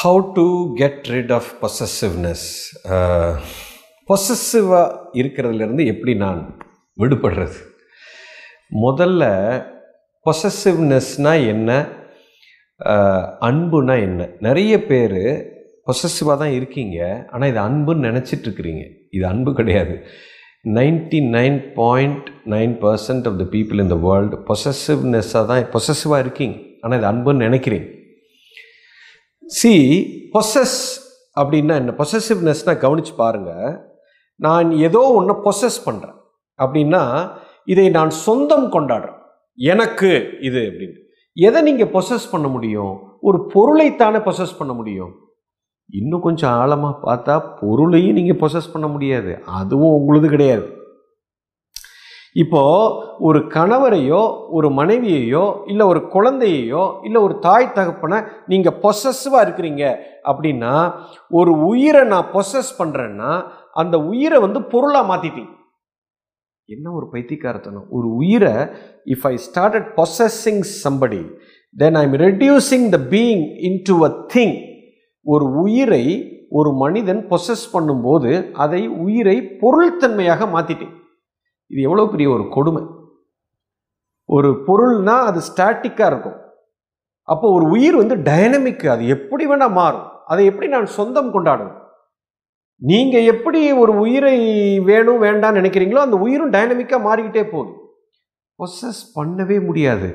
How to get rid of possessiveness பொசசிவாக இருக்கிறதுலேருந்து எப்படி நான் விடுபடுறது? முதல்ல பொசசிவ்னஸ்னால் என்ன? Uh, அன்புனா என்ன? நிறைய பேர் பொசசிவாக தான் இருக்கீங்க. ஆனால் இது அன்புன்னு நினச்சிட்டு இருக்கிறீங்க இது அன்பு கிடையாது. Ninety nine point nine percent of the people in the world பொசசிவ்னஸ்ஸாக தான் பொசசிவாக இருக்கீங்க. ஆனால் இது அன்புன்னு நினைக்கிறீங்க. சி பொசஸ் அப்படின்னா என்ன? பொசசிவ்னஸ்னால் கவனித்து பாருங்கள் நான் ஏதோ ஒன்று பொசஸ் பண்ணுறேன் அப்படின்னா இதை நான் சொந்தம் கொண்டாடுறேன். எனக்கு இது அப்படின்னு. எதை நீங்கள் பொசஸ் பண்ண முடியும்? ஒரு பொருளைத்தானே பொசஸ் பண்ண முடியும். இன்னும் கொஞ்சம் ஆழமாக பார்த்தா பொருளையும் நீங்கள் பொசஸ் பண்ண முடியாது. அதுவும் உங்களுது கிடையாது. இப்போ ஒரு கணவரையோ ஒரு மனைவியையோ இல்லை ஒரு குழந்தையையோ இல்லை ஒரு தாய் தகப்பனை நீங்கள் பொசஸிவாக இருக்கிறீங்க அப்படின்னா ஒரு உயிரை நான் பொசஸ் பண்ணுறேன்னா அந்த உயிரை வந்து பொருளாக மாற்றிட்டீங்க என்ன ஒரு பைத்தியக்காரத்தனம்? ஒரு உயிரை if I started possessing somebody then I'm reducing the being into a thing ஒரு உயிரை ஒரு மனிதன் பொசஸ் பண்ணும்போது அதை உயிரை பொருள்தன்மையாக மாற்றிட்டேன் இது எவ்வளோ பெரிய ஒரு கொடுமை. ஒரு பொருள்னால் அது ஸ்டாட்டிக்காக இருக்கும். அப்போ ஒரு உயிர் வந்து டைனமிக் அது எப்படி வேணால் மாறும். அதை எப்படி நான் சொந்தம் கொண்டாடுவேன் நீங்கள் எப்படி ஒரு உயிரை வேணும் வேண்டாம்னு நினைக்கிறீங்களோ அந்த உயிரும் டைனமிக்காக மாறிக்கிட்டே போகுது. பொசஸ் பண்ணவே முடியாது.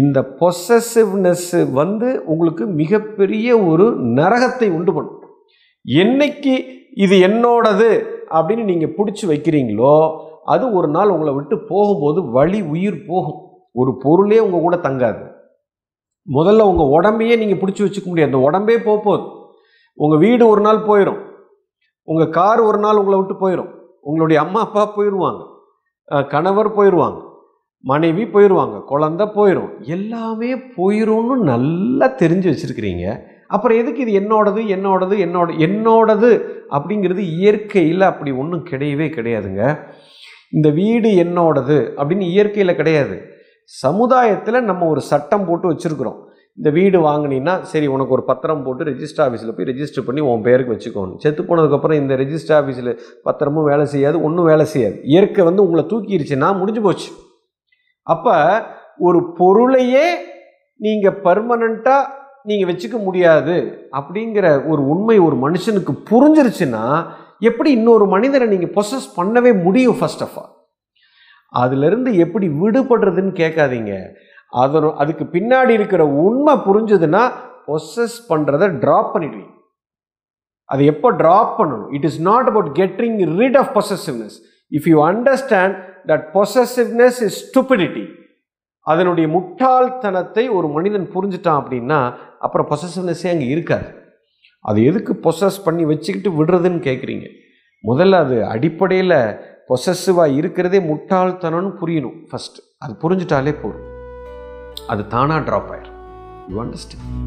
இந்த பொசசிவ்னஸ் வந்து உங்களுக்கு மிகப்பெரிய ஒரு நரகத்தை உண்டு பண்ணும். என்னைக்கு இது என்னோடது அப்படின்னு நீங்கள் பிடிச்சி வைக்கிறீங்களோ அது ஒரு நாள் உங்களை விட்டு போகும்போது வழி உயிர் போகும். ஒரு பொருளே உங்கள் கூட தங்காது. முதல்ல உங்கள் உடம்பையே நீங்கள் பிடிச்சி வச்சுக்க முடியாது. அந்த உடம்பே போக போகுது உங்கள் வீடு ஒரு நாள் போயிடும் உங்கள் கார் ஒரு நாள் உங்களை விட்டு போயிடும் உங்களுடைய அம்மா அப்பா போயிடுவாங்க கணவர் போயிடுவாங்க மனைவி போயிடுவாங்க குழந்த போயிடும் எல்லாமே போயிடும்னு நல்லா தெரிஞ்சு வச்சுருக்கிறீங்க. அப்புறம் எதுக்கு இது என்னோடது என்னோடது என்னோட என்னோடது அப்படிங்கிறது இயற்கையில் அப்படி ஒன்றும் கிடையவே கிடையாதுங்க. இந்த வீடு என்னோடது அப்படின்னு இயற்கையில் கிடையாது. சமுதாயத்தில் நம்ம ஒரு சட்டம் போட்டு வச்சுருக்குறோம். இந்த வீடு வாங்கினீங்கன்னா சரி உனக்கு ஒரு பத்திரம் போட்டு ரெஜிஸ்டர் ஆஃபீஸில் போய் ரெஜிஸ்டர் பண்ணி உன் பேருக்கு வச்சுக்கோணும். செத்து போனதுக்கப்புறம் இந்த ரெஜிஸ்டர் ஆஃபீஸில் பத்திரமும் வேலை செய்யாது ஒன்றும் வேலை செய்யாது. இயற்கை வந்து உங்களை தூக்கிடுச்சுன்னா முடிஞ்சு போச்சு. அப்போ ஒரு பொருளையே நீங்கள் பர்மனண்ட்டாக நீங்கள் வச்சுக்க முடியாது அப்படிங்கிற ஒரு உண்மை ஒரு மனுஷனுக்கு புரிஞ்சிருச்சுன்னா எப்படி இன்னொரு மனிதரை நீங்கள் பொசஸ் பண்ணவே முடியும் ஃபர்ஸ்ட் ஆஃப் ஆல் அதிலிருந்து எப்படி விடுபடுறதுன்னு கேட்காதீங்க. அதன் அதுக்கு பின்னாடி இருக்கிற உண்மை புரிஞ்சுதுன்னா பொசஸ் பண்ணுறதை ட்ராப் பண்ணிடுவீங்க. அது எப்போ ட்ராப் பண்ணணும்? It is not about getting rid of possessiveness if you understand that possessiveness is stupidity அதனுடைய முட்டாள்தனத்தை ஒரு மனிதன் புரிஞ்சுட்டான் அப்படின்னா அப்புறம் பொசசிவ்னஸ்ஸே அங்கே இருக்காது. அது எதுக்கு பொசஸ் பண்ணி வச்சுக்கிட்டு விடுறதுன்னு கேட்குறீங்க முதல்ல அது அடிப்படையில் பொசஸிவாக இருக்கிறதே முட்டாள்தனம்னு புரியணும் ஃபஸ்ட்டு அது புரிஞ்சுட்டாலே போதும். அது தானாக ட்ராப் ஆயிடும் யூ அண்டர்ஸ்டாண்ட்